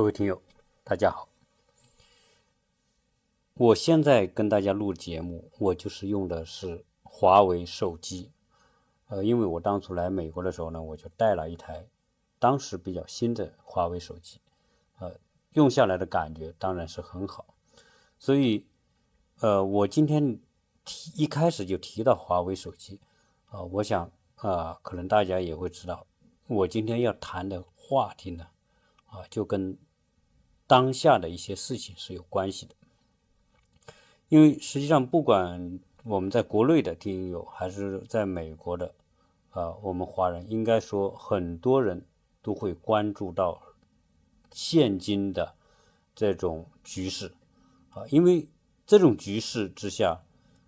各位听友，大家好。我现在跟大家录节目，我就是用的是华为手机。呃，因为我当初来美国的时候呢，我就带了一台当时比较新的华为手机，呃，用下来的感觉当然是很好。所以，呃，我今天提一开始就提到华为手机，啊，我想啊，可能大家也会知道，我今天要谈的话题呢。啊，就跟当下的一些事情是有关系的，因为实际上不管我们在国内的听友还是在美国的，啊，我们华人应该说很多人都会关注到现今的这种局势，啊，因为这种局势之下，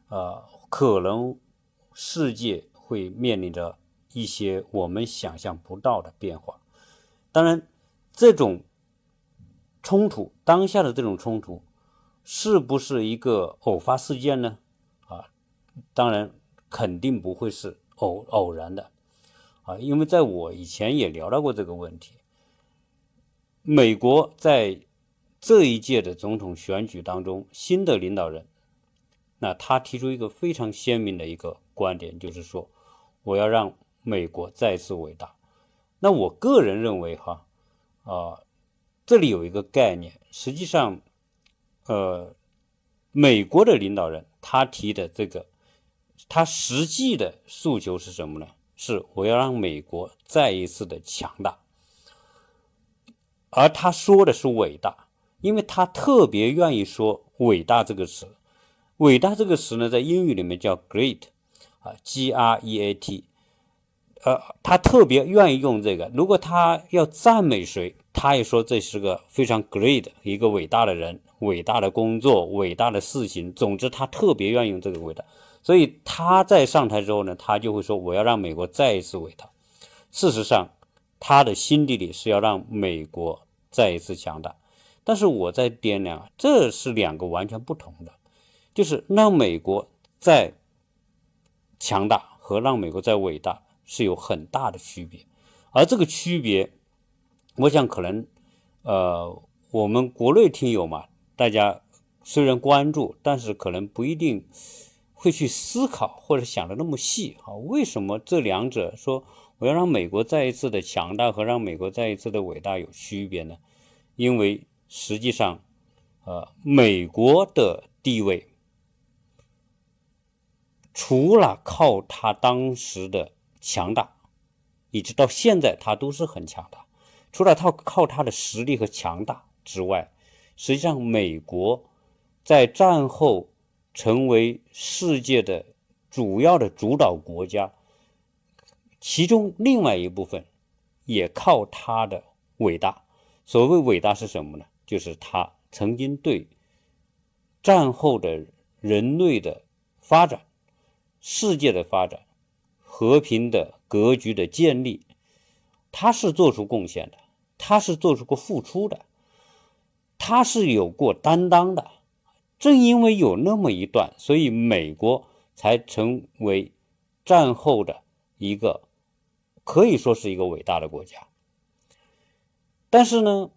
啊，可能世界会面临着一些我们想象不到的变化，当然。这种冲突，当下的这种冲突，是不是一个偶发事件呢？啊，当然肯定不会是偶偶然的，啊，因为在我以前也聊到过这个问题。美国在这一届的总统选举当中，新的领导人，那他提出一个非常鲜明的一个观点，就是说，我要让美国再次伟大。那我个人认为，哈。啊，这里有一个概念，实际上，呃，美国的领导人他提的这个，他实际的诉求是什么呢？是我要让美国再一次的强大，而他说的是伟大，因为他特别愿意说伟大这个词。伟大这个词呢，在英语里面叫 great，啊，G R E A T。呃，他特别愿意用这个。如果他要赞美谁，他也说这是个非常 great 一个伟大的人、伟大的工作、伟大的事情。总之，他特别愿意用这个伟大。所以他在上台之后呢，他就会说：“我要让美国再一次伟大。”事实上，他的心底里是要让美国再一次强大。但是我在掂量，这是两个完全不同的，就是让美国再强大和让美国再伟大。是有很大的区别，而这个区别，我想可能，呃，我们国内听友嘛，大家虽然关注，但是可能不一定会去思考或者想的那么细啊。为什么这两者说我要让美国再一次的强大和让美国再一次的伟大有区别呢？因为实际上，呃，美国的地位除了靠他当时的。强大，一直到现在，他都是很强大。除了他靠他的实力和强大之外，实际上，美国在战后成为世界的主要的主导国家，其中另外一部分也靠他的伟大。所谓伟大是什么呢？就是他曾经对战后的人类的发展、世界的发展。和平的格局的建立，他是做出贡献的，他是做出过付出的，他是有过担当的。正因为有那么一段，所以美国才成为战后的一个可以说是一个伟大的国家。但是呢，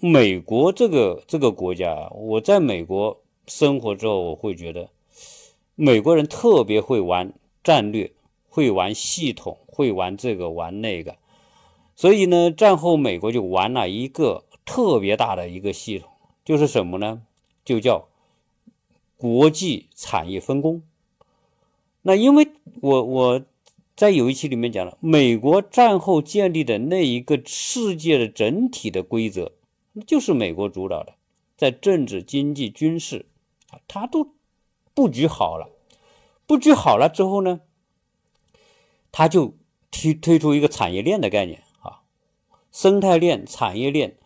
美国这个这个国家，我在美国生活之后，我会觉得美国人特别会玩战略。会玩系统，会玩这个玩那个，所以呢，战后美国就玩了一个特别大的一个系统，就是什么呢？就叫国际产业分工。那因为我我在有一期里面讲了，美国战后建立的那一个世界的整体的规则，就是美国主导的，在政治、经济、军事啊，它都布局好了。布局好了之后呢？他就推推出一个产业链的概念，生态链、产业链，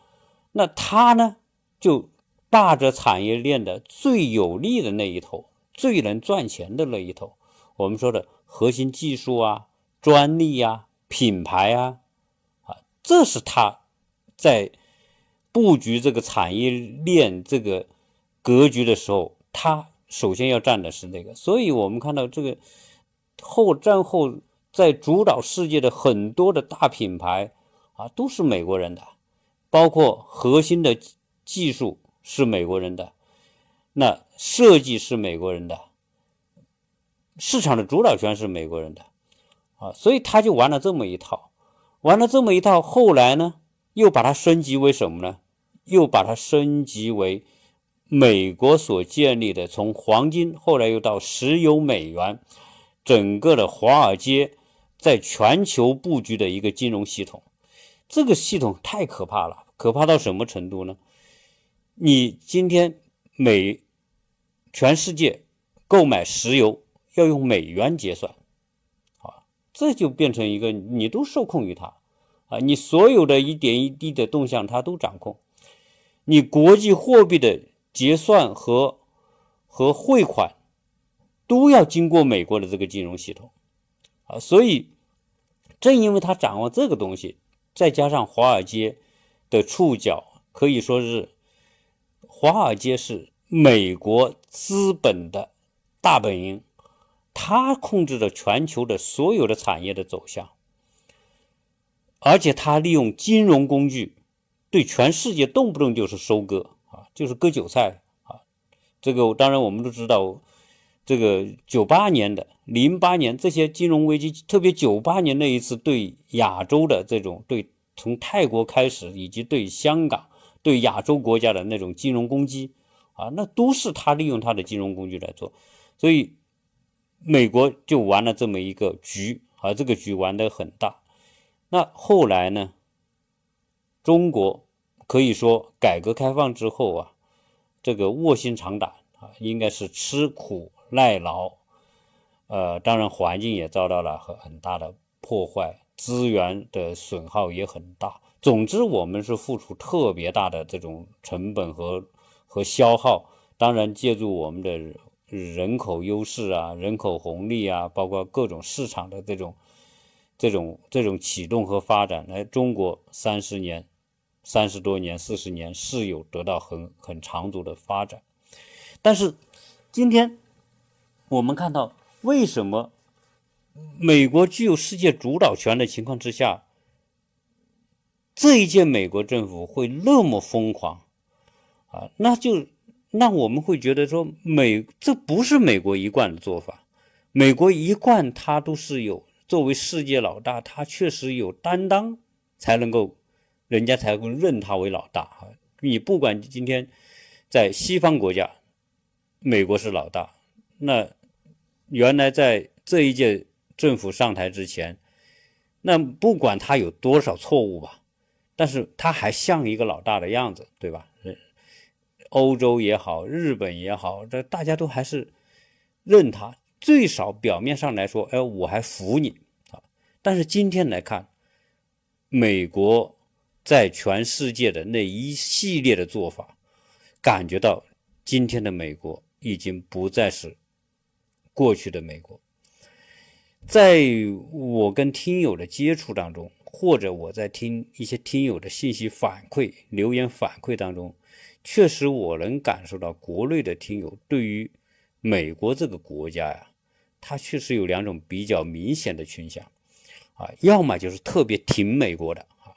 那他呢就霸着产业链的最有利的那一头，最能赚钱的那一头。我们说的核心技术啊、专利呀、品牌啊，啊，这是他在布局这个产业链这个格局的时候，他首先要占的是那个。所以我们看到这个后战后。在主导世界的很多的大品牌啊，都是美国人的，包括核心的技术是美国人的，那设计是美国人的，市场的主导权是美国人的，啊，所以他就玩了这么一套，玩了这么一套，后来呢，又把它升级为什么呢？又把它升级为美国所建立的，从黄金后来又到石油、美元，整个的华尔街在全球布局的一个金融系统。这个系统太可怕了，可怕到什么程度呢？你今天美全世界购买石油要用美元结算，啊，这就变成一个你都受控于它，啊，你所有的一点一滴的动向它都掌控。你国际货币的结算和和汇款都要经过美国的这个金融系统啊，所以正因为他掌握这个东西，再加上华尔街的触角，可以说是华尔街是美国资本的大本营，它控制着全球的所有的产业的走向，而且他利用金融工具。对全世界动不动就是收割啊，就是割韭菜啊。这个当然我们都知道，这个九八年的、零八年这些金融危机，特别九八年那一次对亚洲的这种对从泰国开始，以及对香港、对亚洲国家的那种金融攻击啊，那都是他利用他的金融工具来做。所以美国就玩了这么一个局啊，这个局玩得很大。那后来呢，中国。可以说，改革开放之后啊，这个卧薪尝胆啊，应该是吃苦耐劳，呃，当然环境也遭到了很很大的破坏，资源的损耗也很大。总之，我们是付出特别大的这种成本和和消耗。当然，借助我们的人口优势啊、人口红利啊，包括各种市场的这种这种这种启动和发展，来中国三十年。三十多年、四十年是有得到很很长足的发展，但是今天我们看到，为什么美国具有世界主导权的情况之下，这一届美国政府会那么疯狂啊？那就那我们会觉得说，美这不是美国一贯的做法，美国一贯它都是有作为世界老大，它确实有担当才能够。人家才会认他为老大哈。你不管今天在西方国家，美国是老大，那原来在这一届政府上台之前，那不管他有多少错误吧，但是他还像一个老大的样子，对吧？欧洲也好，日本也好，这大家都还是认他，最少表面上来说，哎，我还服你啊。但是今天来看，美国。在全世界的那一系列的做法，感觉到今天的美国已经不再是过去的美国。在我跟听友的接触当中，或者我在听一些听友的信息反馈、留言反馈当中，确实我能感受到国内的听友对于美国这个国家呀，它确实有两种比较明显的倾向啊，要么就是特别挺美国的啊。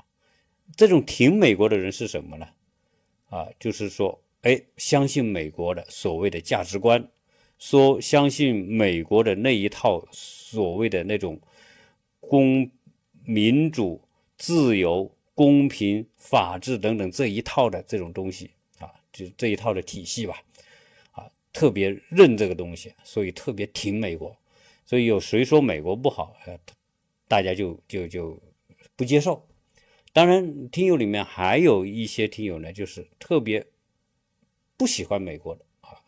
这种挺美国的人是什么呢？啊，就是说，哎，相信美国的所谓的价值观，说相信美国的那一套所谓的那种公民主、自由、公平、法治等等这一套的这种东西啊，就这一套的体系吧，啊，特别认这个东西，所以特别挺美国。所以有谁说美国不好，呃，大家就就就不接受。当然，听友里面还有一些听友呢，就是特别不喜欢美国的啊，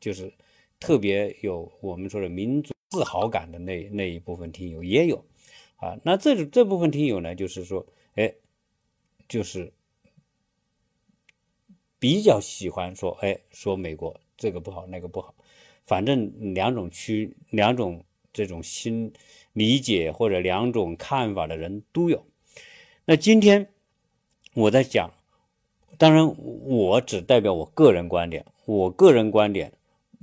就是特别有我们说的民族自豪感的那那一部分听友也有啊。那这这部分听友呢，就是说，哎，就是比较喜欢说，哎，说美国这个不好，那个不好，反正两种区两种这种新理解或者两种看法的人都有。那今天我在讲，当然我只代表我个人观点。我个人观点，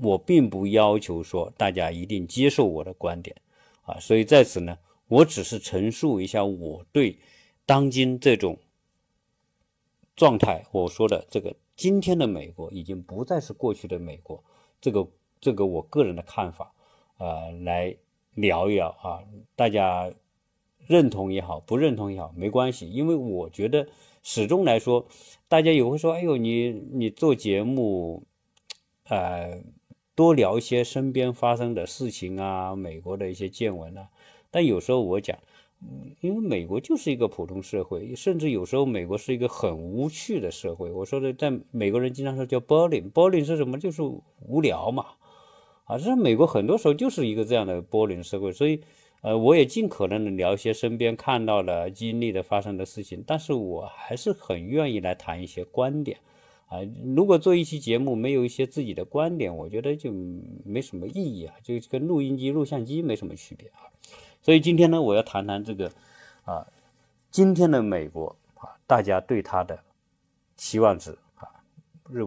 我并不要求说大家一定接受我的观点啊。所以在此呢，我只是陈述一下我对当今这种状态，我说的这个今天的美国已经不再是过去的美国，这个这个我个人的看法，呃，来聊一聊啊，大家认同也好，不认同也好，没关系，因为我觉得始终来说，大家也会说，哎呦，你你做节目，呃，多聊一些身边发生的事情啊，美国的一些见闻啊，但有时候我讲。因为美国就是一个普通社会，甚至有时候美国是一个很无趣的社会。我说的，在美国人经常说叫 “boring”，“boring” 是什么？就是无聊嘛。啊，实美国很多时候就是一个这样的 “boring” 社会。所以，呃，我也尽可能的聊一些身边看到的、经历的、发生的事情。但是我还是很愿意来谈一些观点。啊，如果做一期节目没有一些自己的观点，我觉得就没什么意义啊，就跟录音机、录像机没什么区别啊。所以今天呢，我要谈谈这个，啊，今天的美国啊，大家对它的期望值啊，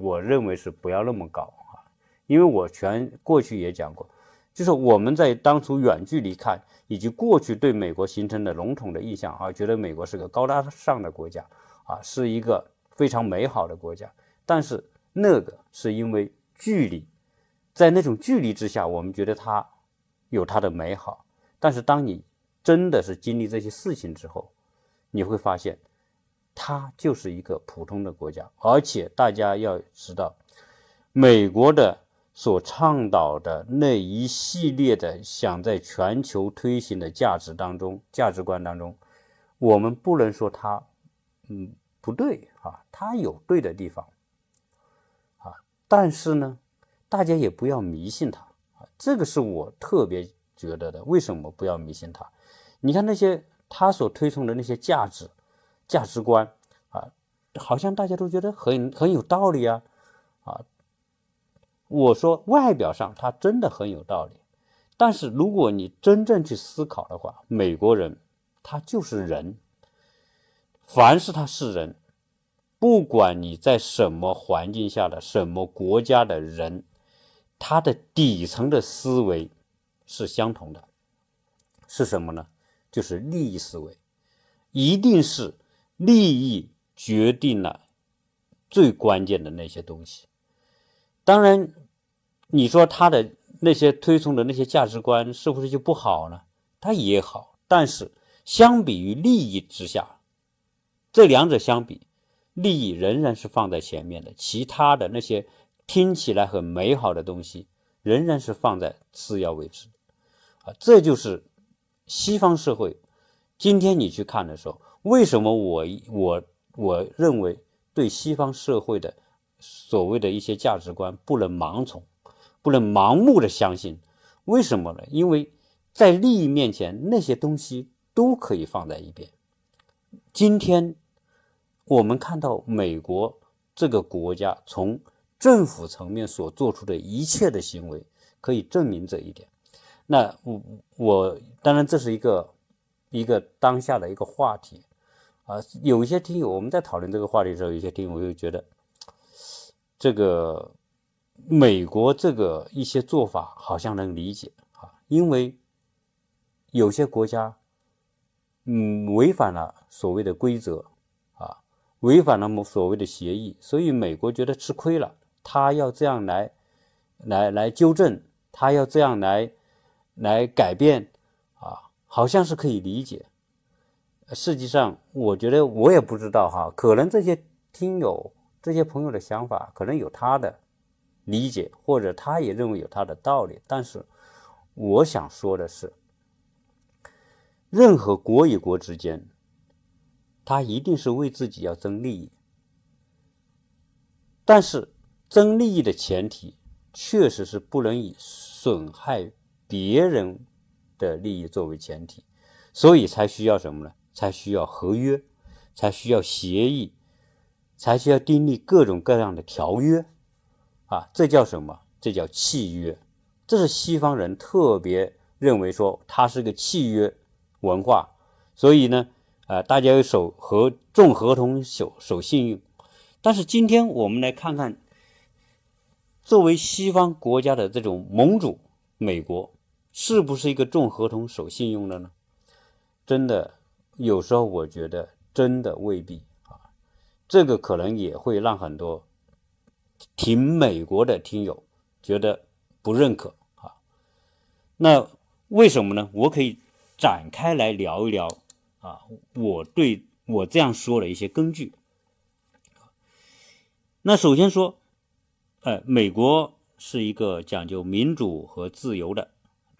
我认为是不要那么高啊，因为我全过去也讲过，就是我们在当初远距离看，以及过去对美国形成的笼统的印象啊，觉得美国是个高大上的国家啊，是一个非常美好的国家，但是那个是因为距离，在那种距离之下，我们觉得它有它的美好。但是，当你真的是经历这些事情之后，你会发现，它就是一个普通的国家。而且，大家要知道，美国的所倡导的那一系列的想在全球推行的价值当中、价值观当中，我们不能说它，嗯，不对啊，它有对的地方，但是呢，大家也不要迷信它啊，这个是我特别。觉得的，为什么不要迷信他？你看那些他所推崇的那些价值、价值观啊，好像大家都觉得很很有道理啊啊！我说外表上他真的很有道理，但是如果你真正去思考的话，美国人他就是人，凡是他是人，不管你在什么环境下的什么国家的人，他的底层的思维。是相同的，是什么呢？就是利益思维，一定是利益决定了最关键的那些东西。当然，你说他的那些推崇的那些价值观是不是就不好呢？他也好，但是相比于利益之下，这两者相比，利益仍然是放在前面的，其他的那些听起来很美好的东西仍然是放在次要位置。啊，这就是西方社会。今天你去看的时候，为什么我我我认为对西方社会的所谓的一些价值观不能盲从，不能盲目的相信？为什么呢？因为在利益面前，那些东西都可以放在一边。今天我们看到美国这个国家从政府层面所做出的一切的行为，可以证明这一点。那我我当然这是一个一个当下的一个话题啊，有一些听友我们在讨论这个话题的时候，有些听友又觉得这个美国这个一些做法好像能理解啊，因为有些国家嗯违反了所谓的规则，违反了某所谓的协议，所以美国觉得吃亏了，他要这样来来来纠正，他要这样来。来改变，啊，好像是可以理解。实际上，我觉得我也不知道哈，可能这些听友、这些朋友的想法，可能有他的理解，或者他也认为有他的道理。但是，我想说的是，任何国与国之间，他一定是为自己要争利益，但是争利益的前提，确实是不能以损害。别人的利益作为前提，所以才需要什么呢？才需要合约，才需要协议，才需要订立各种各样的条约啊！这叫什么？这叫契约。这是西方人特别认为说它是个契约文化，所以呢，啊，大家要守合重合同、守守信用。但是今天我们来看看，作为西方国家的这种盟主，美国。是不是一个重合同、守信用的呢？真的，有时候我觉得真的未必啊。这个可能也会让很多挺美国的听友觉得不认可啊。那为什么呢？我可以展开来聊一聊啊，我对我这样说的一些根据。那首先说，呃，美国是一个讲究民主和自由的。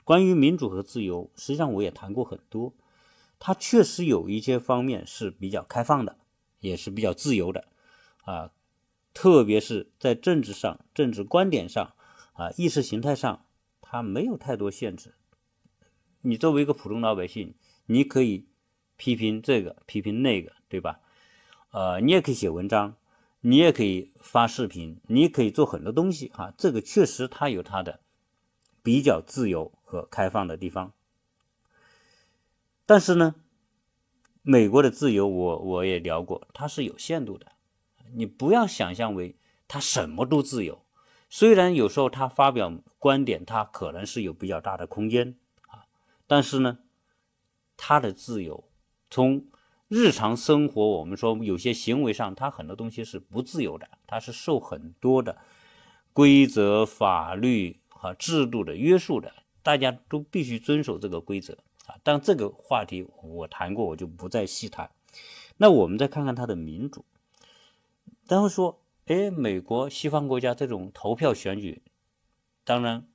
关于民主和自由，实际上我也谈过很多。它确实有一些方面是比较开放的，也是比较自由的，啊，特别是在政治上、政治观点上，啊，意识形态上，它没有太多限制。你作为一个普通老百姓，你可以批评这个，批评那个，对吧？呃，你也可以写文章，你也可以发视频，你也可以做很多东西，啊，这个确实它有它的比较自由和开放的地方。但是呢，美国的自由，我我也聊过，它是有限度的。你不要想象为他什么都自由，虽然有时候他发表观点，他可能是有比较大的空间啊，但是呢，他的自由从日常生活，我们说有些行为上，他很多东西是不自由的，他是受很多的规则、法律和制度的约束的，大家都必须遵守这个规则。啊，但这个话题我谈过，我就不再细谈。那我们再看看他的民主，然后说，哎，美国西方国家这种投票选举，当然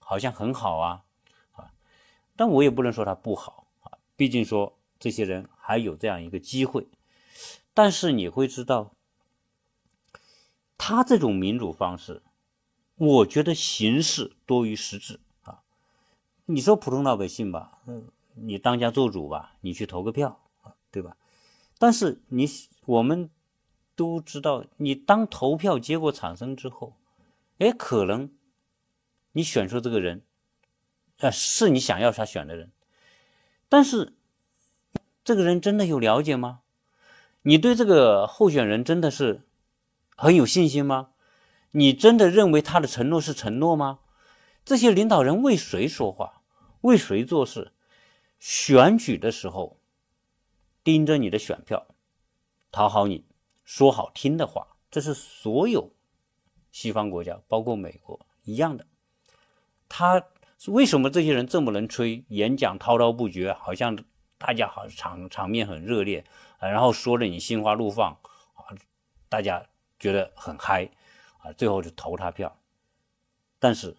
好像很好啊，啊，但我也不能说它不好啊，毕竟说这些人还有这样一个机会。但是你会知道，他这种民主方式，我觉得形式多于实质啊。你说普通老百姓吧，你当家做主吧，你去投个票，对吧？但是你我们都知道，你当投票结果产生之后，哎，可能你选出这个人，啊，是你想要他选的人，但是这个人真的有了解吗？你对这个候选人真的是很有信心吗？你真的认为他的承诺是承诺吗？这些领导人为谁说话，为谁做事？选举的时候盯着你的选票，讨好你，说好听的话，这是所有西方国家，包括美国一样的。他为什么这些人这么能吹？演讲滔滔不绝，好像大家好场场面很热烈啊，然后说的你心花怒放啊，大家觉得很嗨啊，最后就投他票，但是。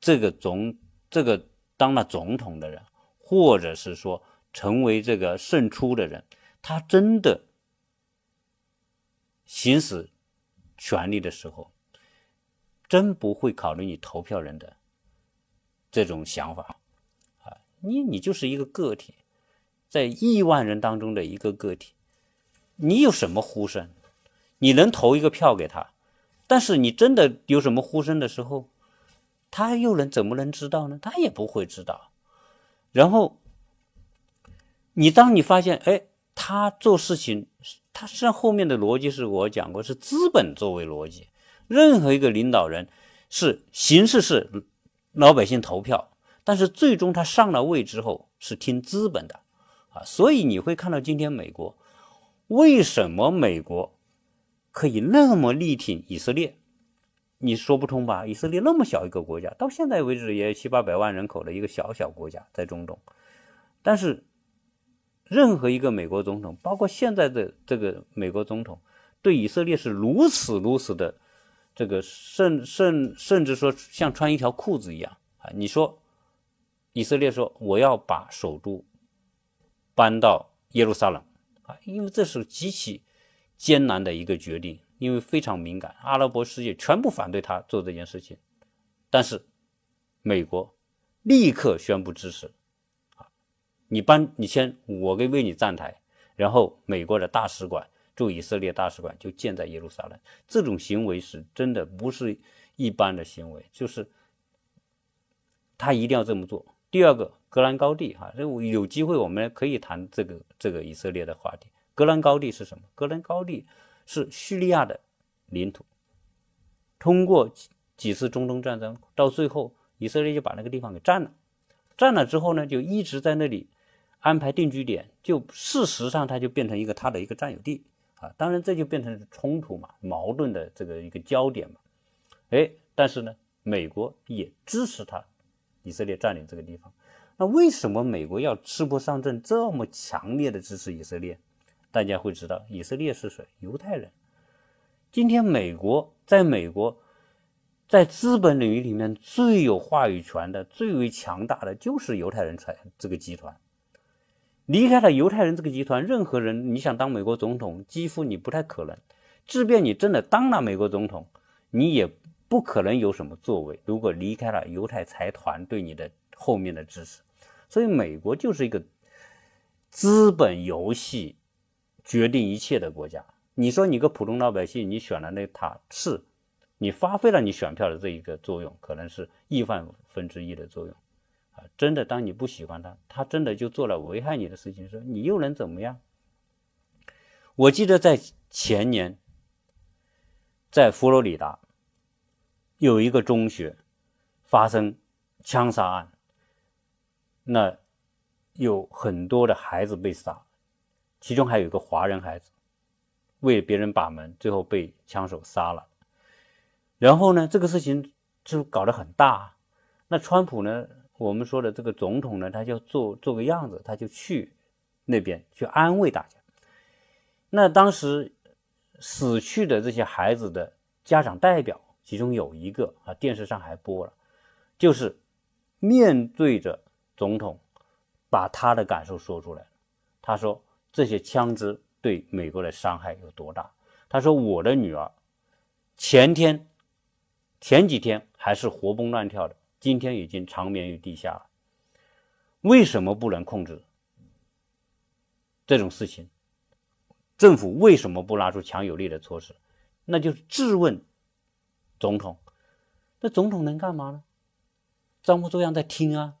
这个总这个当了总统的人，或者是说成为这个胜出的人，他真的行使权力的时候，真不会考虑你投票人的这种想法啊！你你就是一个个体，在亿万人当中的一个个体，你有什么呼声？你能投一个票给他，但是你真的有什么呼声的时候？他又能怎么能知道呢？他也不会知道。然后，你当你发现，哎，他做事情，他实际上后面的逻辑是我讲过，是资本作为逻辑。任何一个领导人是形式是老百姓投票，但是最终他上了位之后是听资本的所以你会看到今天美国为什么美国可以那么力挺以色列？你说不通吧？以色列那么小一个国家，到现在为止也七八百万人口的一个小小国家，在中东。但是，任何一个美国总统，包括现在的这个美国总统，对以色列是如此如此的，这个甚甚甚至说像穿一条裤子一样啊！你说，以色列说我要把首都搬到耶路撒冷啊，因为这是极其艰难的一个决定。因为非常敏感，阿拉伯世界全部反对他做这件事情，但是美国立刻宣布支持。啊，你搬你先，我给为你站台，然后美国的大使馆驻以色列大使馆就建在耶路撒冷。这种行为是真的不是一般的行为，就是他一定要这么做。第二个，戈兰高地，哈，这有机会我们可以谈这个这个以色列的话题。戈兰高地是什么？戈兰高地。是叙利亚的领土，通过几次中东战争，到最后以色列就把那个地方给占了。占了之后呢，就一直在那里安排定居点，就事实上它就变成一个它的一个占有地啊，当然这就变成冲突嘛，矛盾的这个一个焦点嘛。哎，但是呢，美国也支持他以色列占领这个地方。那为什么美国要赤膊上阵，这么强烈的支持以色列？大家会知道，以色列是谁？犹太人。今天美国在美国，在资本领域里面最有话语权的、最为强大的，就是犹太人才这个集团。离开了犹太人这个集团，任何人你想当美国总统，几乎你不太可能。即便你真的当了美国总统，你也不可能有什么作为。如果离开了犹太财团对你的后面的支持，所以美国就是一个资本游戏决定一切的国家。你说你个普通老百姓，你选了那塔是，你发挥了你选票的这一个作用，可能是亿万分之一的作用啊。真的，当你不喜欢他，他真的就做了危害你的事情时，你又能怎么样？我记得在前年，在佛罗里达有一个中学发生枪杀案，那有很多的孩子被杀，其中还有一个华人孩子为别人把门，最后被枪手杀了。然后呢，这个事情就搞得很大，那川普呢？我们说的这个总统呢，他就做做个样子，他就去那边去安慰大家。那当时死去的这些孩子的家长代表，其中有一个啊，电视上还播了，就是面对着总统，把他的感受说出来。他说这些枪支对美国的伤害有多大？他说我的女儿前天、前几天还是活蹦乱跳的。今天已经长眠于地下了，为什么不能控制这种事情？政府为什么不拿出强有力的措施？那就质问总统。那总统能干嘛呢？装模作样在听啊，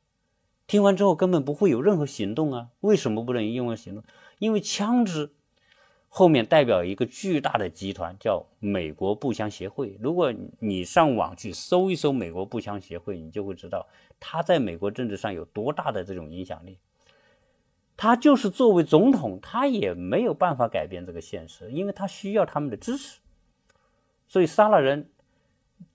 听完之后根本不会有任何行动啊。为什么不能用行动？因为枪支。后面代表一个巨大的集团，叫美国步枪协会。如果你上网去搜一搜美国步枪协会，你就会知道他在美国政治上有多大的这种影响力。他就是作为总统，他也没有办法改变这个现实，因为他需要他们的支持。所以杀了人，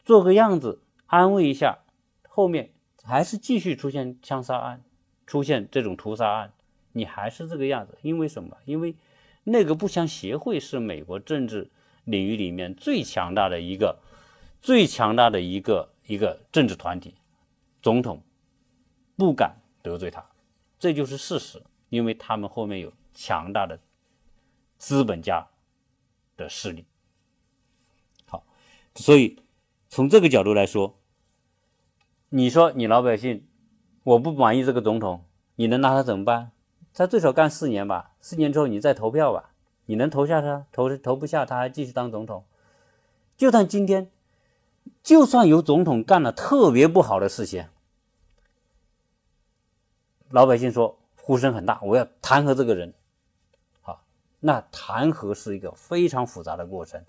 做个样子安慰一下，后面还是继续出现枪杀案，出现这种屠杀案，你还是这个样子。因为什么？因为。那个步枪协会是美国政治领域里面最强大的一个、最强大的一个一个政治团体，总统不敢得罪他，这就是事实，因为他们后面有强大的资本家的势力。好，所以从这个角度来说，你说你老百姓我不满意这个总统，你能拿他怎么办？他最少干四年吧，四年之后你再投票吧，你能投下他，投投不下他还继续当总统。就算今天，就算有总统干了特别不好的事情，老百姓说呼声很大，我要弹劾这个人。好，那弹劾是一个非常复杂的过程，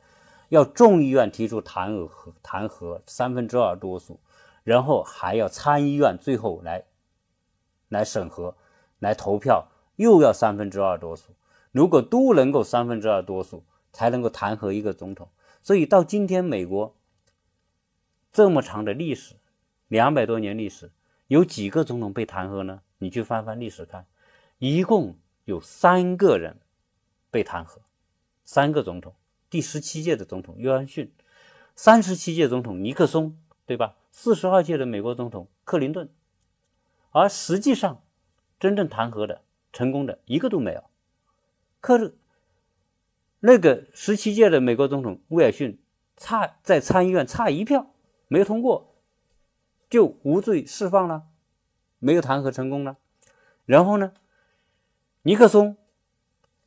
要众议院提出弹劾弹劾三分之二多数，然后还要参议院最后来来审核，来投票。又要三分之二多数，如果都能够三分之二多数，才能够弹劾一个总统。所以到今天，美国这么长的历史，两百多年历史，有几个总统被弹劾呢？你去翻翻历史看，一共有三个人被弹劾，三个总统。第十七届的总统约翰逊，三十七届总统尼克松，对吧？四十二届的美国总统克林顿，而实际上真正弹劾的。成功的一个都没有，可是那个十七届的美国总统威尔逊差在参议院差一票没有通过，就无罪释放了，没有弹劾成功了。然后呢，尼克松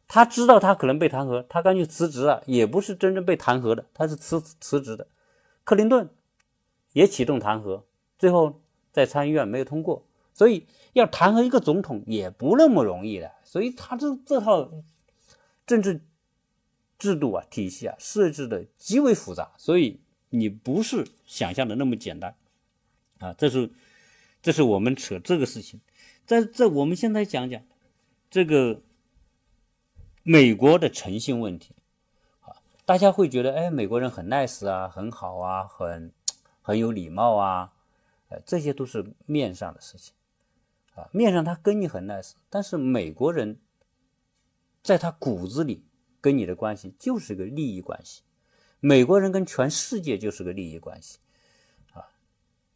他知道他可能被弹劾，他干脆辞职了，也不是真正被弹劾的，他是辞辞职的。克林顿也启动弹劾，最后在参议院没有通过。所以要弹劾一个总统也不那么容易的，所以他这这套政治制度啊、体系啊设置的极为复杂，所以你不是想象的那么简单啊。这是这是我们扯这个事情，在这我们现在讲讲这个美国的诚信问题啊。大家会觉得，哎，美国人很 nice 啊，很好啊，很很有礼貌啊，呃，这些都是面上的事情啊。面上他跟你很 nice，但是美国人在他骨子里跟你的关系就是个利益关系。美国人跟全世界就是个利益关系啊。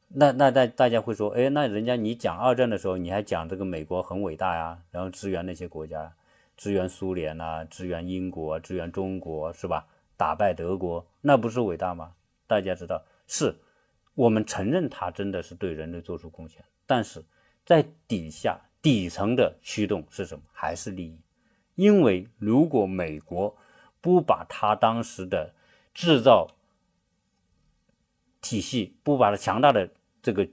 那那大大家会说，哎，那人家你讲二战的时候，你还讲这个美国很伟大呀，然后支援那些国家，支援苏联啊，支援英国，支援中国，是吧？打败德国，那不是伟大吗？大家知道，是我们承认他真的是对人类做出贡献，但是在底下底层的驱动是什么？还是利益？因为如果美国不把他当时的制造体系，不把它强大的这个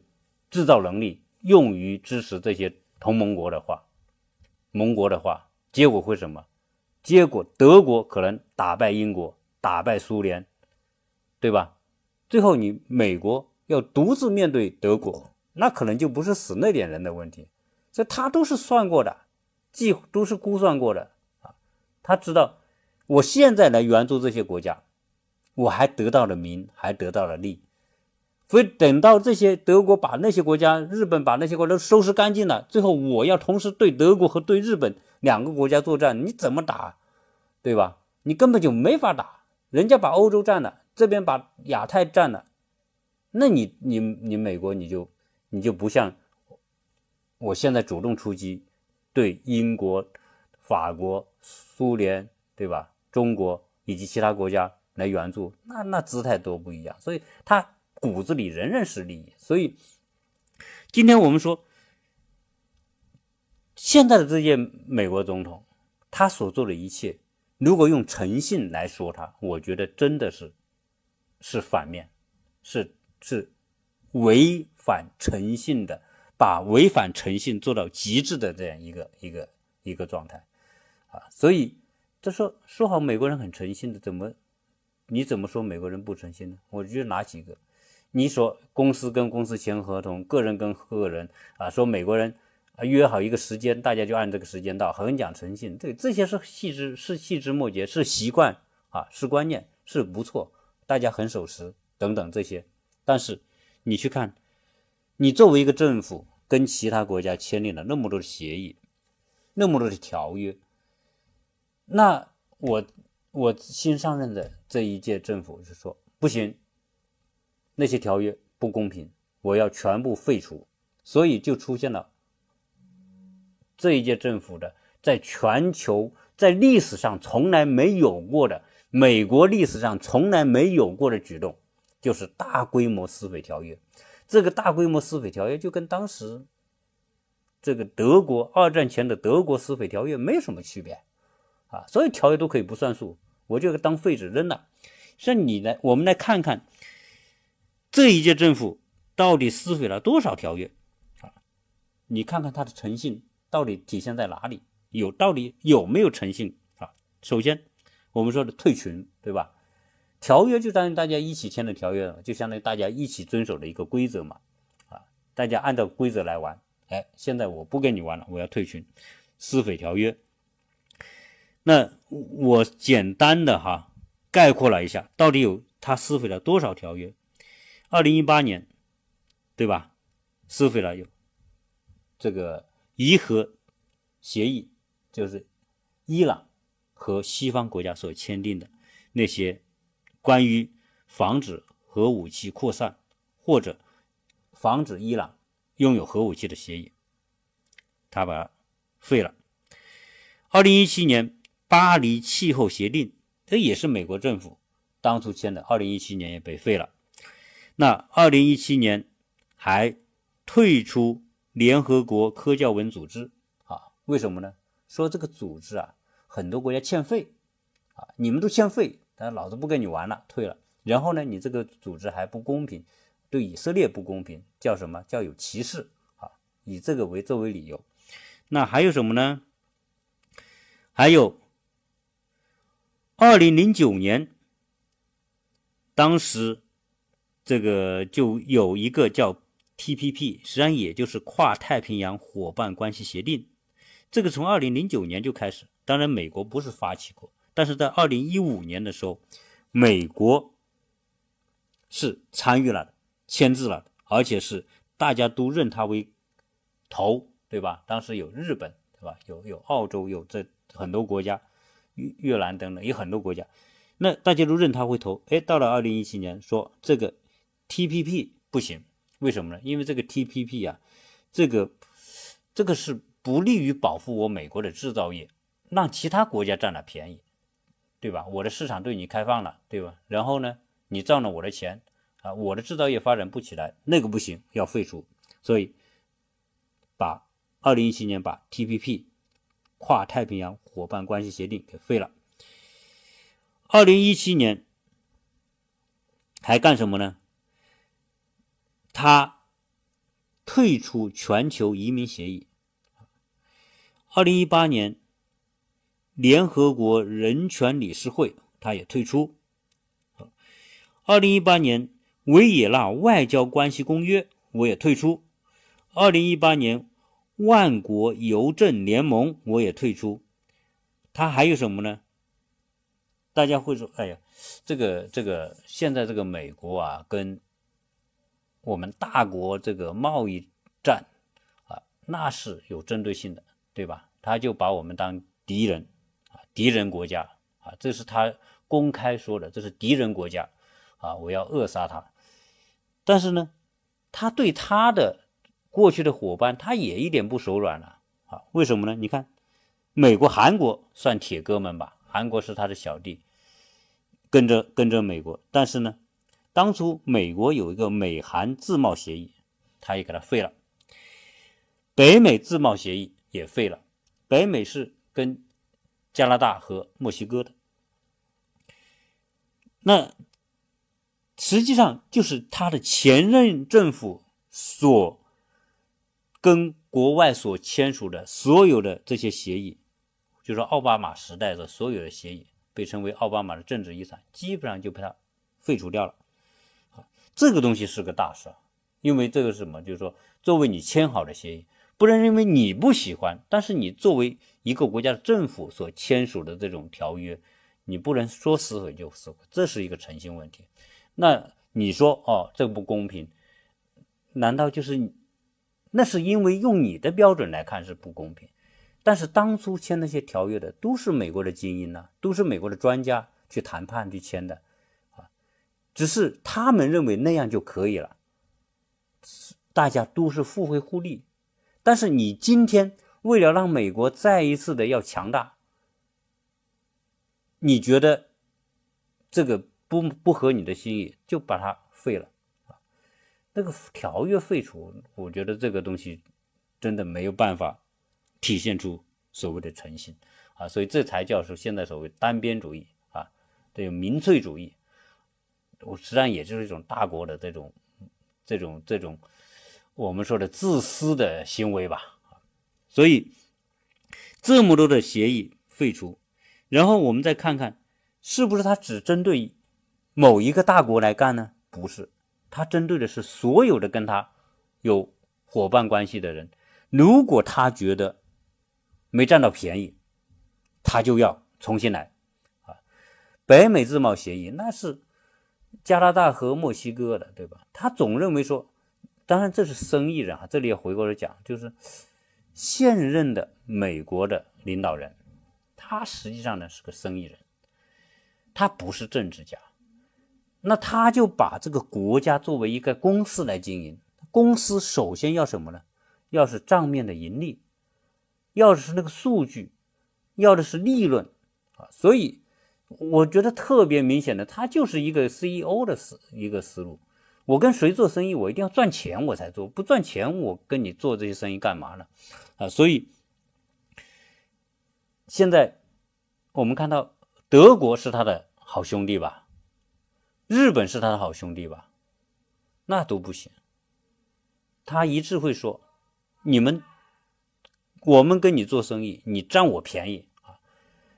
制造能力用于支持这些同盟国的话，盟国的话，结果会什么？结果德国可能打败英国。打败苏联，对吧？最后你美国要独自面对德国，那可能就不是死那点人的问题，这他都是算过的，计都是估算过的啊。他知道我现在来援助这些国家，我还得到了名，还得到了利。所以等到这些德国把那些国家、日本把那些国家收拾干净了，最后我要同时对德国和对日本两个国家作战，你怎么打？对吧？你根本就没法打。人家把欧洲占了，这边把亚太占了，那你你你美国你就你就不像我现在主动出击，对英国、法国、苏联，对吧？中国以及其他国家来援助，那那姿态多不一样。所以他骨子里仍然是利益。所以今天我们说，现在的这届美国总统，他所做的一切。如果用诚信来说他，我觉得真的是是反面，是是违反诚信的，把违反诚信做到极致的这样一个一个一个状态啊！所以这说说好美国人很诚信的，怎么你怎么说美国人不诚信呢？我觉得哪几个？你说公司跟公司签合同，个人跟个人啊，说美国人啊。约好一个时间，大家就按这个时间到，很讲诚信。这这些是细枝，是细枝末节，是习惯啊，是观念，是不错，大家很守时等等这些。但是你去看，你作为一个政府，跟其他国家签订了那么多的协议，那么多的条约，那我我新上任的这一届政府就说不行，那些条约不公平，我要全部废除，所以就出现了。这一届政府的，在全球，在历史上从来没有过的，美国历史上从来没有过的举动，就是大规模撕毁条约。这个大规模撕毁条约，就跟当时这个德国二战前的德国撕毁条约没有什么区别啊。所有条约都可以不算数，我就当废纸扔了。像你来，我们来看看这一届政府到底撕毁了多少条约啊？你看看他的诚信。到底体现在哪里？有到底有没有诚信啊？首先，我们说的退群，对吧？条约就当大家一起签的条约了，就相当于大家一起遵守的一个规则嘛，啊，大家按照规则来玩。哎，现在我不跟你玩了，我要退群，撕毁条约。那我简单的哈概括了一下，到底有他撕毁了多少条约？二零一八年，对吧？撕毁了有这个。伊核协议就是伊朗和西方国家所签订的那些关于防止核武器扩散或者防止伊朗拥有核武器的协议，他把废了。二零一七年巴黎气候协定，这也是美国政府当初签的，二零一七年也被废了。那二零一七年还退出。联合国科教文组织啊，为什么呢？说这个组织啊，很多国家欠费啊，你们都欠费，但老子不跟你玩了，退了。然后呢，你这个组织还不公平，对以色列不公平，叫什么叫有歧视啊？以这个为作为理由。那还有什么呢？还有，二零零九年，当时这个就有一个叫。T.P.P. 实际上也就是跨太平洋伙伴关系协定，这个从二零零九年就开始，当然美国不是发起过，但是在二零一五年的时候，美国是参与了的，签字了的，而且是大家都认他为头，对吧？当时有日本，对吧？有有澳洲，有这很多国家，越越南等等，有很多国家，那大家都认他为头。哎，到了二零一七年，说这个 TPP 不行，为什么呢？因为这个 TPP 呀，这个这个是不利于保护我美国的制造业，让其他国家占了便宜。对吧？我的市场对你开放了，对吧？然后呢，你赚了我的钱啊，我的制造业发展不起来，那个不行，要废除。所以，把二零一七年把 TPP 跨太平洋伙伴关系协定给废了。二零一七年还干什么呢？他退出全球移民协议。二零一八年。联合国人权理事会，他也退出。二零一八年维也纳外交关系公约，我也退出。二零一八年万国邮政联盟，我也退出。他还有什么呢？大家会说：“哎呀，这个这个，现在这个美国啊，跟我们大国这个贸易战啊，那是有针对性的，对吧？他就把我们当敌人。”敌人国家啊，这是他公开说的，这是敌人国家啊，我要扼杀他。但是呢，他对他的过去的伙伴，他也一点不手软了啊。为什么呢？你看，美国、韩国算铁哥们吧，韩国是他的小弟，跟着跟着美国。但是呢，当初美国有一个美韩自贸协议，他也给他废了。北美自贸协议也废了，北美是跟。加拿大和墨西哥的，那实际上就是他的前任政府所跟国外所签署的所有的这些协议，就是奥巴马时代的所有的协议，被称为奥巴马的政治遗产，基本上就被他废除掉了。这个东西是个大事，因为这个是什么？就是说，作为你签好的协议。不能因为你不喜欢，但是你作为一个国家的政府所签署的这种条约，你不能说撕毁就撕毁，这是一个诚信问题。那你说哦，这不公平？难道就是那是因为用你的标准来看是不公平？但是当初签那些条约的都是美国的精英呢，都是美国的专家去谈判去签的啊，只是他们认为那样就可以了，大家都是互惠互利。但是你今天为了让美国再一次的要强大，你觉得这个不不合你的心意，就把它废了？那个条约废除，我觉得这个东西真的没有办法体现出所谓的诚信啊，所以这才叫是现在所谓单边主义啊，这种民粹主义，我实际上也就是一种大国的这种这种这种。我们说的自私的行为吧，所以这么多的协议废除，然后我们再看看，是不是他只针对某一个大国来干呢？不是，他针对的是所有的跟他有伙伴关系的人。如果他觉得没占到便宜，他就要重新来啊。北美自贸协议那是加拿大和墨西哥的，对吧？他总认为说。当然，这是生意人啊。这里要回过来讲，就是现任的美国的领导人，他实际上呢是个生意人，他不是政治家。那他就把这个国家作为一个公司来经营。公司首先要什么呢？要是账面的盈利，要的是那个数据，要的是利润啊。所以我觉得特别明显的，他就是一个 CEO 的思一个思路。我跟谁做生意，我一定要赚钱，我才做。不赚钱，我跟你做这些生意干嘛呢？啊，所以现在我们看到德国是他的好兄弟吧，日本是他的好兄弟吧，那都不行。他一致会说：“你们，我们跟你做生意，你占我便宜啊！”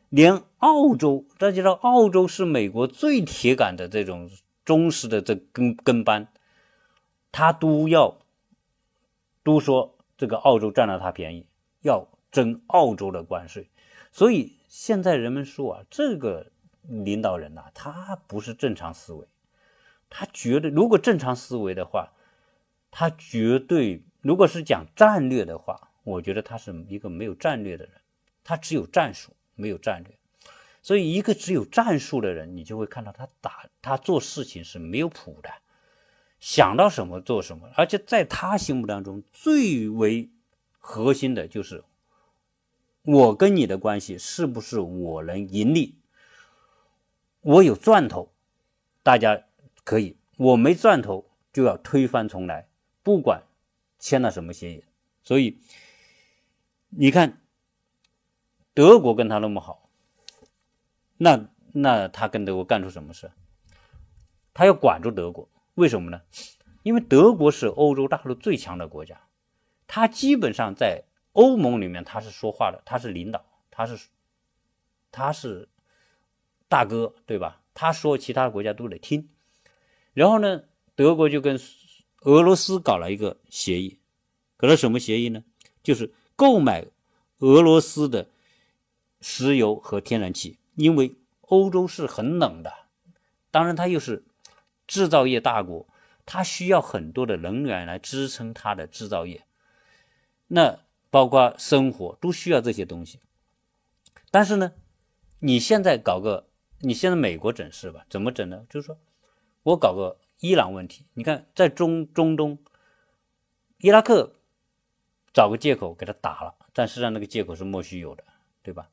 连澳洲，大家知道，澳洲是美国最铁杆的这种。忠实的这跟跟班，他都要都说这个澳洲占了他便宜，要征澳洲的关税。所以现在人们说啊，这个领导人呐，他不是正常思维，他绝对如果正常思维的话，他绝对如果是讲战略的话，我觉得他是一个没有战略的人，他只有战术没有战略，所以一个只有战术的人，你就会看到他打他做事情是没有谱的，想到什么做什么，而且在他心目当中最为核心的就是我跟你的关系是不是我能盈利。我有赚头，大家可以；我没赚头，就要推翻重来，不管签了什么协议。所以你看，德国跟他那么好，那那他跟德国干出什么事？他要管住德国，为什么呢？因为德国是欧洲大陆最强的国家，他基本上在欧盟里面他是说话的，他是领导，他是他是。大哥，对吧？他说其他国家都得听。然后呢，德国就跟俄罗斯搞了一个协议，搞了什么协议呢？就是购买俄罗斯的石油和天然气，因为欧洲是很冷的，当然它又是制造业大国，它需要很多的能源来支撑它的制造业，那包括生活都需要这些东西。但是呢，你现在搞个。你现在美国整事吧？怎么整呢？就是说，我搞个伊朗问题。你看，在中中东，伊拉克找个借口给他打了，但实际上那个借口是莫须有的，对吧？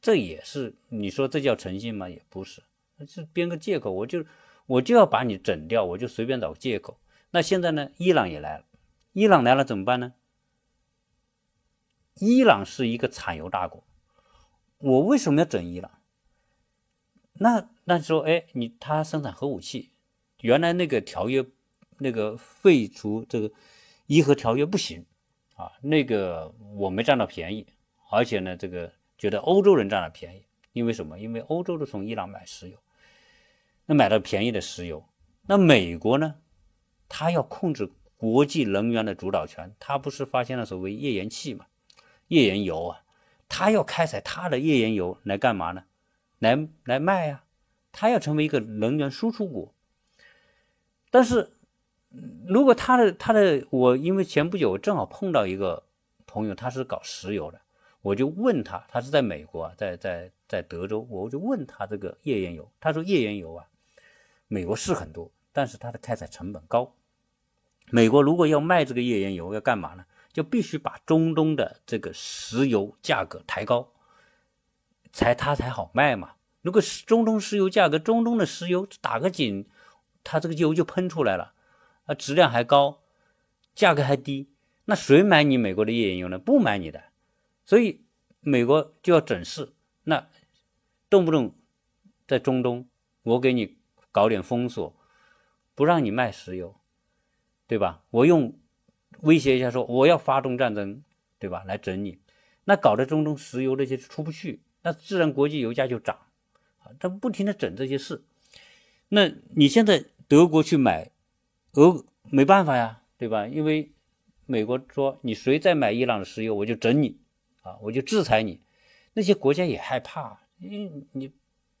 这也是你说这叫诚信吗？也不是，是编个借口。我就我就要把你整掉，我就随便找个借口。那现在呢？伊朗也来了，伊朗来了怎么办呢？伊朗是一个产油大国，我为什么要整伊朗？那那说，哎，你他生产核武器，原来那个条约，那个废除这个伊核条约不行啊，那个我没占到便宜，而且呢，这个觉得欧洲人占了便宜，因为什么？因为欧洲都从伊朗买石油，那买到便宜的石油，那美国呢，他要控制国际能源的主导权，他不是发现了所谓页岩气嘛，页岩油啊，他要开采他的页岩油来干嘛呢？来来卖呀，他要成为一个能源输出国。但是，如果他的他的我，因为前不久正好碰到一个朋友，他是搞石油的，我就问他，他是在美国啊，在在在德州，我就问他这个页岩油，他说页岩油啊，美国是很多，但是它的开采成本高。美国如果要卖这个页岩油，要干嘛呢？就必须把中东的这个石油价格抬高。才它才好卖嘛。如果是中东石油价格，中东的石油打个井，它这个油就喷出来了，啊，质量还高，价格还低，那谁买你美国的页岩油呢？不买你的，所以美国就要整事，那动不动在中东，我给你搞点封锁，不让你卖石油，对吧？我用威胁一下说我要发动战争，对吧？来整你，那搞得中东石油那些出不去。那自然国际油价就涨，啊，他不停的整这些事。那你现在德国去买，俄没办法呀，对吧？因为美国说你谁再买伊朗的石油，我就整你，啊，我就制裁你。那些国家也害怕，因为你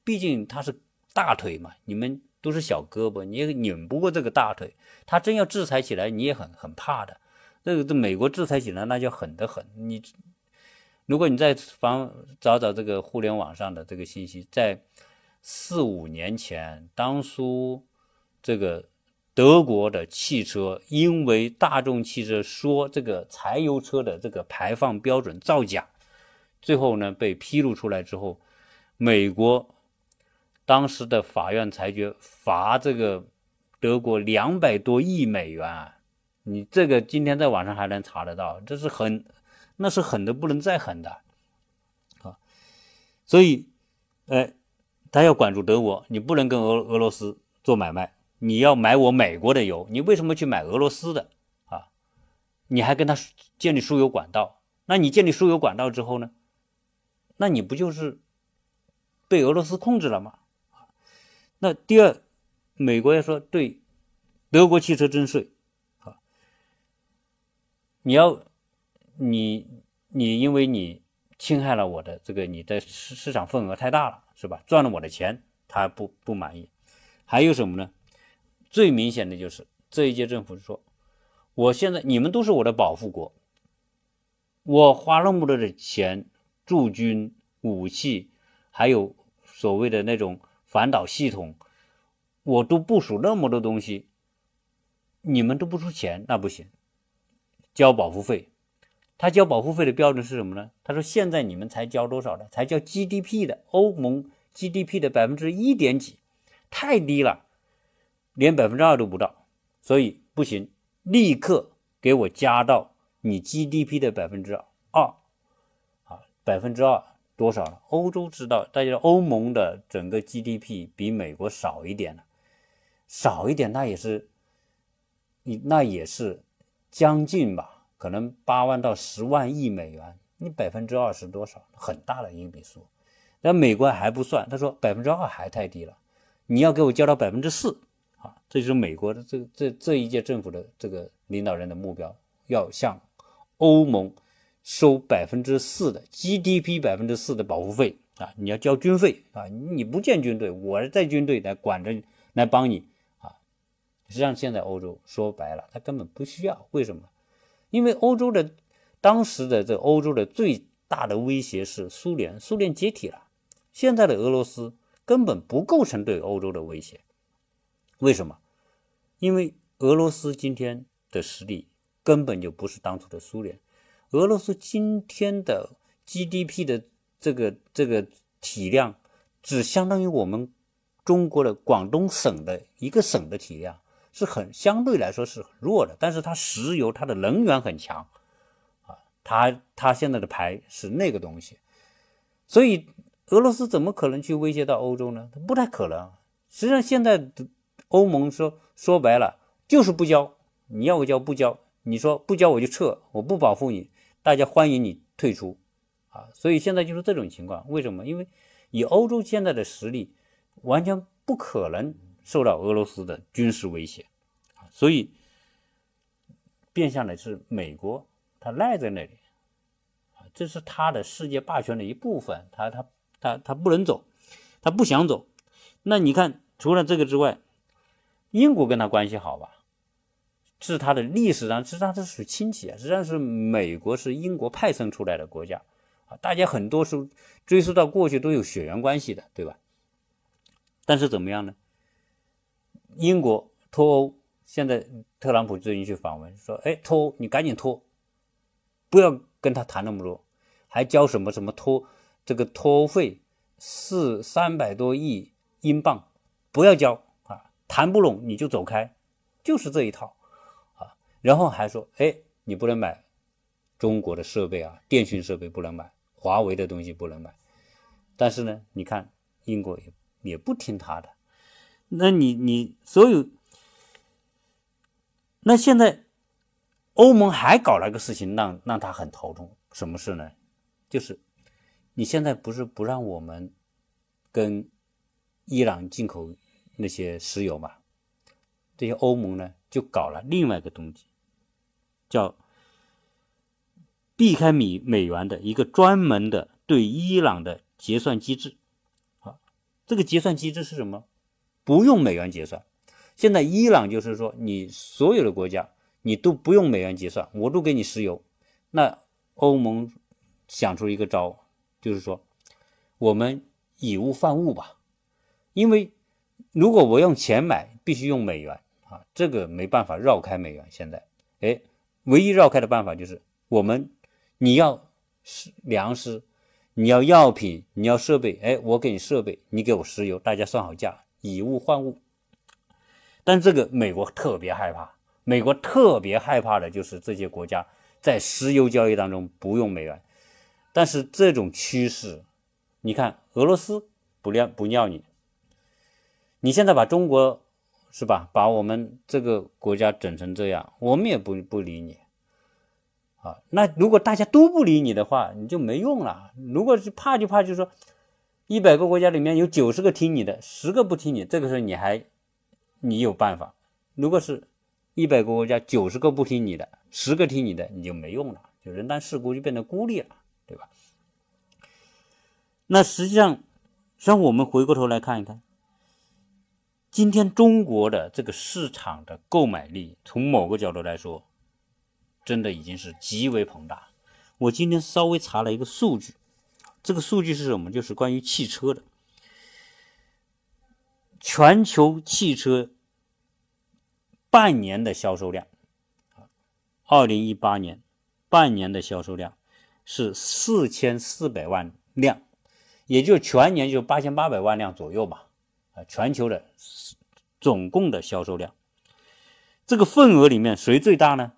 毕竟他是大腿嘛，你们都是小胳膊，你也拧不过这个大腿。他真要制裁起来，你也很很怕的。这个这美国制裁起来，那就狠得很。你。如果你再翻找找这个互联网上的这个信息，在四五年前，当初这个德国的汽车因为大众汽车说这个柴油车的这个排放标准造假，最后呢被披露出来之后，美国当时的法院裁决罚这个德国两百多亿美元啊，你这个今天在网上还能查得到，这是很。那是狠的不能再狠的，啊，所以，哎，他要管住德国，你不能跟俄俄罗斯做买卖，你要买我美国的油，你为什么去买俄罗斯的啊？你还跟他建立输油管道，那你建立输油管道之后呢？那你不就是被俄罗斯控制了吗？那第二，美国要说对德国汽车征税，啊，你要。你你因为你侵害了我的这个你的市市场份额太大了，是吧？赚了我的钱，他不不满意。还有什么呢？最明显的就是这一届政府说，我现在你们都是我的保护国，我花那么多的钱驻军、武器，还有所谓的那种反导系统，我都部署那么多东西，你们都不出钱，那不行，交保护费。他交保护费的标准是什么呢？他说现在你们才交多少呢？才交 GDP 的欧盟 GDP 的百分之一点几，太低了，连百分之二都不到，所以不行，立刻给我加到你 GDP 的百分之二，啊，百分之二多少了？欧洲知道，大家欧盟的整个 GDP 比美国少一点，少一点那也是，你那也是将近吧。可能八万到十万亿美元，你百分之二是多少？很大的一笔数。那美国还不算，他说百分之二还太低了，你要给我交到百分之四！这就是美国的这这这一届政府的这个领导人的目标，要向欧盟收百分之四的 GDP 百分之四的保护费啊！你要交军费啊！你不建军队，我在军队来管着你来帮你啊！实际上现在欧洲说白了，他根本不需要，为什么？因为欧洲的当时的这欧洲的最大的威胁是苏联，苏联解体了，现在的俄罗斯根本不构成对欧洲的威胁。为什么？因为俄罗斯今天的实力根本就不是当初的苏联，俄罗斯今天的 GDP 的这个这个体量，只相当于我们中国的广东省的一个省的体量。是很相对来说是很弱的，但是它石油它的能源很强，啊，它它现在的牌是那个东西，所以俄罗斯怎么可能去威胁到欧洲呢？它不太可能。实际上现在欧盟说说白了就是不交，你要我交不交？你说不交我就撤，我不保护你，大家欢迎你退出，啊，所以现在就是这种情况。为什么？因为以欧洲现在的实力，完全不可能。受到俄罗斯的军事威胁，所以变相的是美国，他赖在那里，这是他的世界霸权的一部分，他他他他不能走，他不想走。那你看，除了这个之外，英国跟他关系好吧？是他的历史上，实际上是属亲戚啊，实际上是美国是英国派生出来的国家啊，大家很多时候追溯到过去都有血缘关系的，对吧？但是怎么样呢？英国脱欧，现在特朗普最近去访问，说：“哎，脱欧，你赶紧脱，不要跟他谈那么多，还交什么什么脱这个脱欧费四三百多亿英镑，不要交，谈不拢你就走开，就是这一套啊。然后还说：哎，你不能买中国的设备啊，电讯设备不能买，华为的东西不能买。但是呢，你看英国也也不听他的。”那你你所有，那现在欧盟还搞了个事情，让让他很头痛。什么事呢？就是你现在不是不让我们跟伊朗进口那些石油嘛？这些欧盟呢就搞了另外一个东西，叫避开美美元的一个专门的对伊朗的结算机制。啊，这个结算机制是什么？不用美元结算，现在伊朗就是说，你所有的国家你都不用美元结算，我都给你石油。那欧盟想出一个招，就是说，我们以物换物吧，因为如果我用钱买，必须用美元啊，这个没办法绕开美元。现在，哎，唯一绕开的办法就是我们你要是粮食，你要药品，你要设备，哎，我给你设备，你给我石油，大家算好价。以物换物，但这个美国特别害怕。美国特别害怕的就是这些国家在石油交易当中不用美元。但是这种趋势，你看俄罗斯不要不尿你，你现在把中国是吧？把我们这个国家整成这样，我们也不不理你啊。那如果大家都不理你的话，你就没用了。如果是怕就怕，就是说。一百个国家里面有九十个听你的，十个不听你，这个时候你还你有办法。如果是一百个国家九十个不听你的，十个听你的，你就没用了，就人单势孤就变得孤立了，对吧？那实际上，让我们回过头来看一看，今天中国的这个市场的购买力，从某个角度来说，真的已经是极为庞大。我今天稍微查了一个数据，这个数据是什么？就是关于汽车的，全球汽车半年的销售量，二零一八年半年的销售量是四千四百万辆。也就全年就八千八百万辆左右吧，啊，全球的总共的销售量，这个份额里面谁最大呢？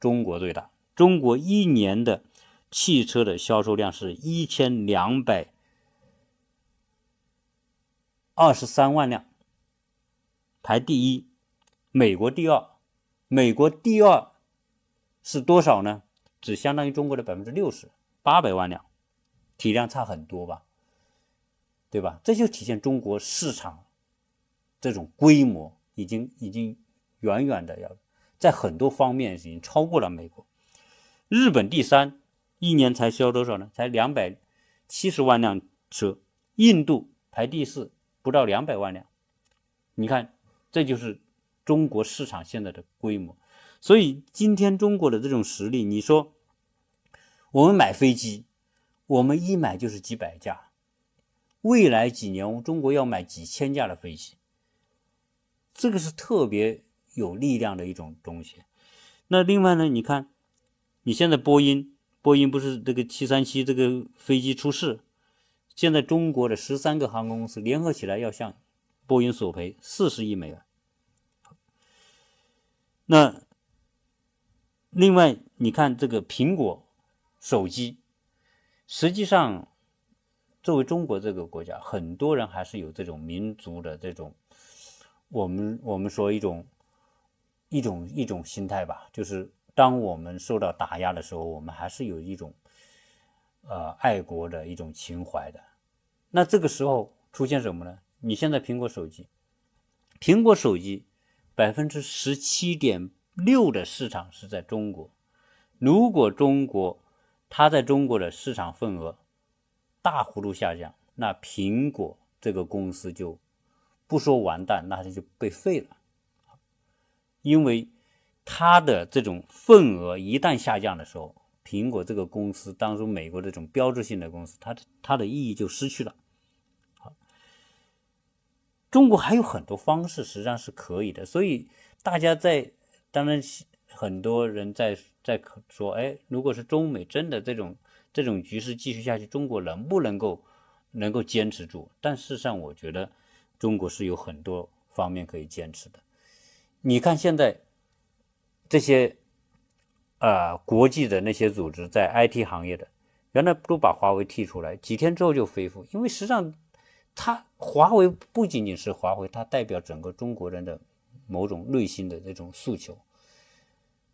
中国最大，中国一年的汽车的销售量是一千两百二十三万辆，排第一，美国第二，美国第二是多少呢？只相当于中国的百分之六十，八百万辆，体量差很多吧。对吧？这就体现中国市场这种规模已经已经远远的要在很多方面已经超过了美国。日本第三，一年才销多少呢？才两百七十万辆车。印度排第四，不到两百万辆。你看，这就是中国市场现在的规模。所以今天中国的这种实力，你说我们买飞机，我们一买就是几百架。未来几年，中国要买几千架的飞机，这个是特别有力量的一种东西。那另外呢，你看，你现在波音，波音不是这个七三七这个飞机出事，现在中国的十三个航空公司联合起来要向波音索赔四十亿美元。那另外，你看这个苹果手机，实际上。作为中国这个国家，很多人还是有这种民族的这种，我们我们说一种一种一种心态吧，就是当我们受到打压的时候，我们还是有一种呃爱国的一种情怀的。那这个时候出现什么呢？你现在苹果手机，苹果手机百分之十七点六的市场是在中国，如果中国它在中国的市场份额。大幅度下降，那苹果这个公司就不说完蛋，那他就被废了。因为他的这种份额一旦下降的时候，苹果这个公司当中美国这种标志性的公司，它的它的意义就失去了。好，中国还有很多方式实际上是可以的，所以大家在当然很多人在在说，哎，如果是中美真的这种。这种局势继续下去，中国能不能够能够坚持住？但事实上，我觉得中国是有很多方面可以坚持的。你看现在这些啊国际的那些组织在 IT 行业的，原来都把华为踢出来，几天之后就恢复，因为实际上它华为不仅仅是华为，它代表整个中国人的某种内心的这种诉求。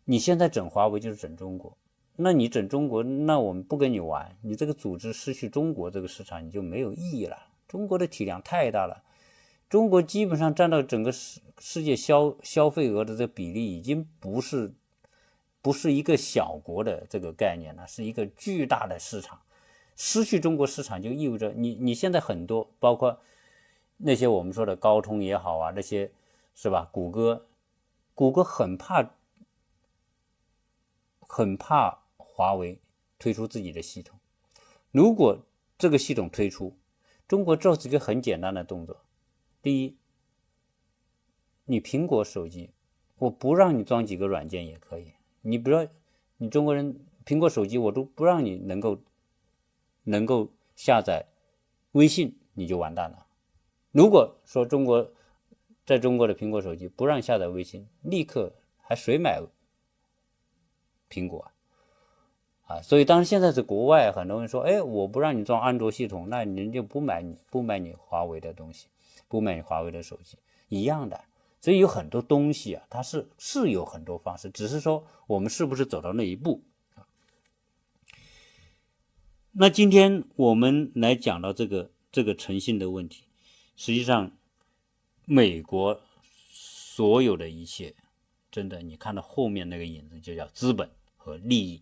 你现在整华为就是整中国。那你整中国，那我们不跟你玩。你这个组织失去中国这个市场，你就没有意义了。中国的体量太大了，中国基本上占到整个世世界消消费额的这个比例，已经不是不是一个小国的这个概念了，是一个巨大的市场。失去中国市场，就意味着你你现在很多，包括那些我们说的高通也好啊，那些是吧？谷歌，谷歌很怕，很怕。华为推出自己的系统，如果这个系统推出，中国做几个很简单的动作：第一，你苹果手机，我不让你装几个软件也可以。你不要，你中国人苹果手机，我都不让你能够能够下载微信，你就完蛋了。如果说中国在中国的苹果手机不让下载微信，立刻还谁买苹果啊？啊，所以当然现在是国外很多人说，哎，我不让你装安卓系统，那人就不买你不买你华为的东西，不买华为的手机，一样的。所以有很多东西啊，它是是有很多方式，只是说我们是不是走到那一步那今天我们来讲到这个这个诚信的问题，实际上，美国所有的一切，真的，你看到后面那个影子就叫资本和利益。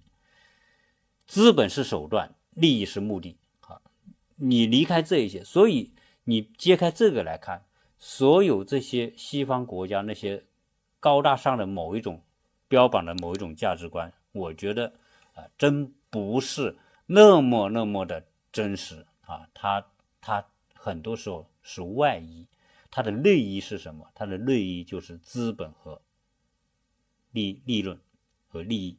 资本是手段，利益是目的。啊，你离开这一些，所以你揭开这个来看，所有这些西方国家那些高大上的某一种标榜的某一种价值观，我觉得啊，真不是那么那么的真实啊，它它很多时候是外衣，它的内衣是什么？它的内衣就是资本和利利润和利益。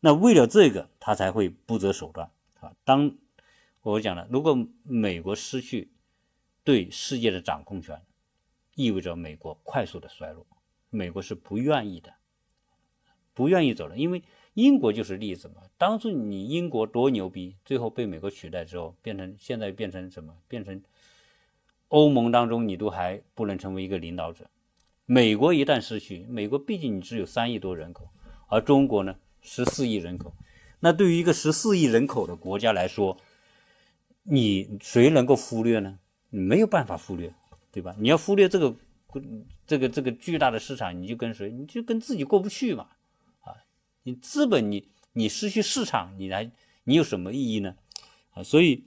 那为了这个，他才会不择手段啊！当我讲了，如果美国失去对世界的掌控权，意味着美国快速的衰落。美国是不愿意的，不愿意走的，因为英国就是例子嘛。当初你英国多牛逼，最后被美国取代之后，变成现在变成什么？变成欧盟当中你都还不能成为一个领导者。美国一旦失去，美国毕竟你只有三亿多人口，而中国呢？十四亿人口，那对于一个十四亿人口的国家来说，你谁能够忽略呢？你没有办法忽略，对吧？你要忽略这个这个这个巨大的市场，你就跟谁？你就跟自己过不去嘛！啊，你资本你你失去市场，你来你有什么意义呢？啊，所以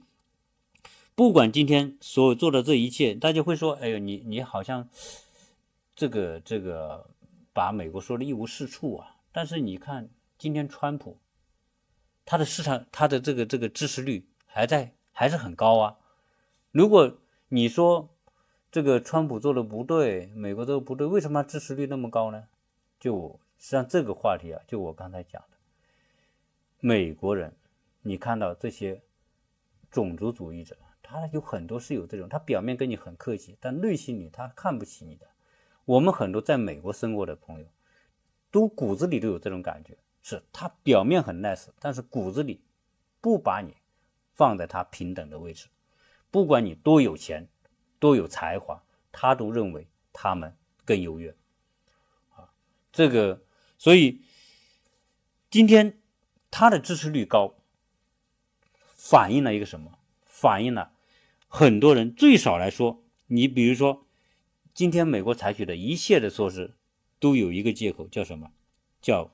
不管今天所做的这一切，大家会说：“哎呦，你你好像这个这个把美国说的一无是处啊！”但是你看。今天川普，他的市场，他的这个这个支持率还在，还是很高啊。如果你说这个川普做的不对，美国做的不对，为什么支持率那么高呢？就实际上这个话题啊，就我刚才讲的，美国人，你看到这些种族主义者，他有很多是有这种，他表面跟你很客气，但内心里他看不起你的。我们很多在美国生活的朋友，都骨子里都有这种感觉。是他表面很 nice，但是骨子里不把你放在他平等的位置。不管你多有钱、多有才华，他都认为他们更优越。啊，这个，所以今天他的支持率高，反映了一个什么？反映了很多人最少来说，你比如说，今天美国采取的一切的措施，都有一个借口，叫什么？叫。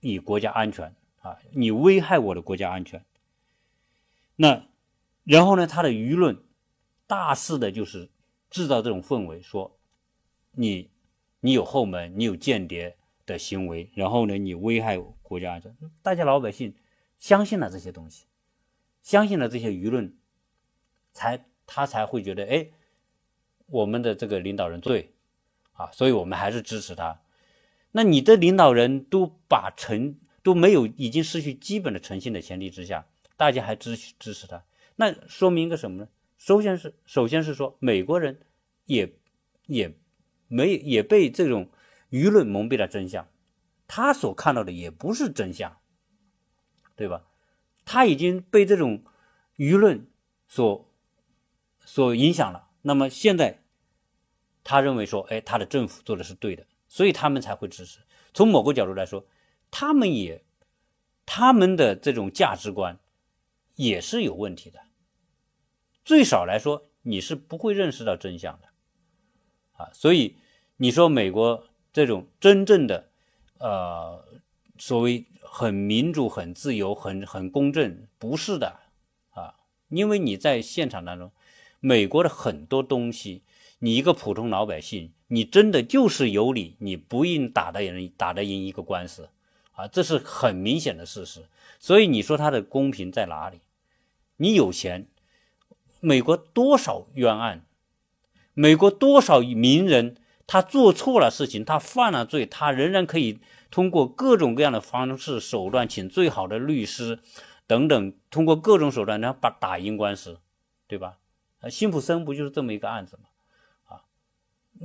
以国家安全啊，你危害我的国家安全。那然后呢？他的舆论大肆的就是制造这种氛围，说你你有后门，你有间谍的行为，然后呢，你危害国家安全。大家老百姓相信了这些东西，相信了这些舆论，才他才会觉得，哎，我们的这个领导人对啊，所以我们还是支持他。那你的领导人都把诚都没有，已经失去基本的诚信的前提之下，大家还支持支持他，那说明一个什么呢？首先是首先是说美国人也也没也被这种舆论蒙蔽了真相，他所看到的也不是真相，对吧？他已经被这种舆论所所影响了。那么现在他认为说，哎，他的政府做的是对的。所以他们才会支持。从某个角度来说，他们也，他们的这种价值观也是有问题的。最少来说，你是不会认识到真相的，啊，所以你说美国这种真正的，呃，所谓很民主、很自由、很很公正，不是的，啊，因为你在现场当中，美国的很多东西，你一个普通老百姓。你真的就是有理，你不应打得赢打得赢一个官司，啊，这是很明显的事实。所以你说他的公平在哪里？你有钱，美国多少冤案，美国多少名人，他做错了事情，他犯了罪，他仍然可以通过各种各样的方式手段，请最好的律师等等，通过各种手段，然后把打赢官司，对吧？啊，辛普森不就是这么一个案子吗？啊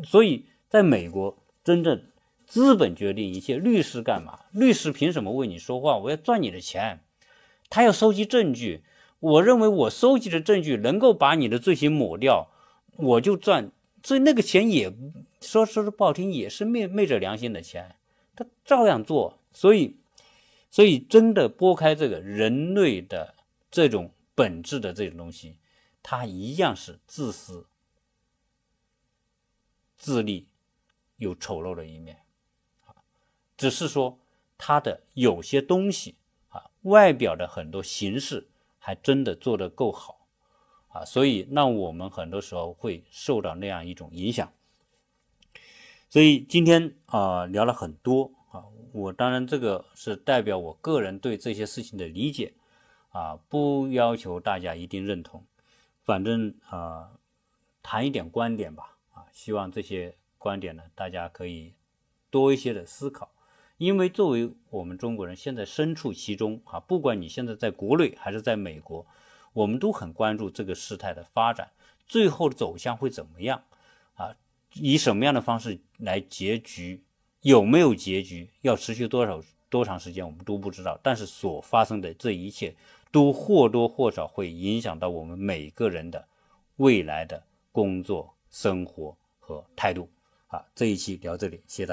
所以，在美国，真正资本决定一切，律师干嘛？律师凭什么为你说话？我要赚你的钱。他要收集证据，我认为我收集的证据能够把你的罪行抹掉，我就赚。所以那个钱也说说的不好听，也是昧昧着良心的钱，他照样做。所以，所以真的拨开这个人类的这种本质的这种东西，它一样是自私。自立有丑陋的一面，只是说他的有些东西啊，外表的很多形式还真的做得够好啊，所以让我们很多时候会受到那样一种影响。所以今天啊聊了很多啊，我当然这个是代表我个人对这些事情的理解啊，不要求大家一定认同，反正啊谈一点观点吧啊，希望这些观点呢大家可以多一些的思考，因为作为我们中国人现在身处其中啊，不管你现在在国内还是在美国，我们都很关注这个事态的发展，最后的走向会怎么样啊？以什么样的方式来结局？有没有结局？要持续多少多长时间？我们都不知道。但是所发生的这一切，都或多或少会影响到我们每个人的未来的工作、生活和态度。啊，这一期聊这里，谢谢大家。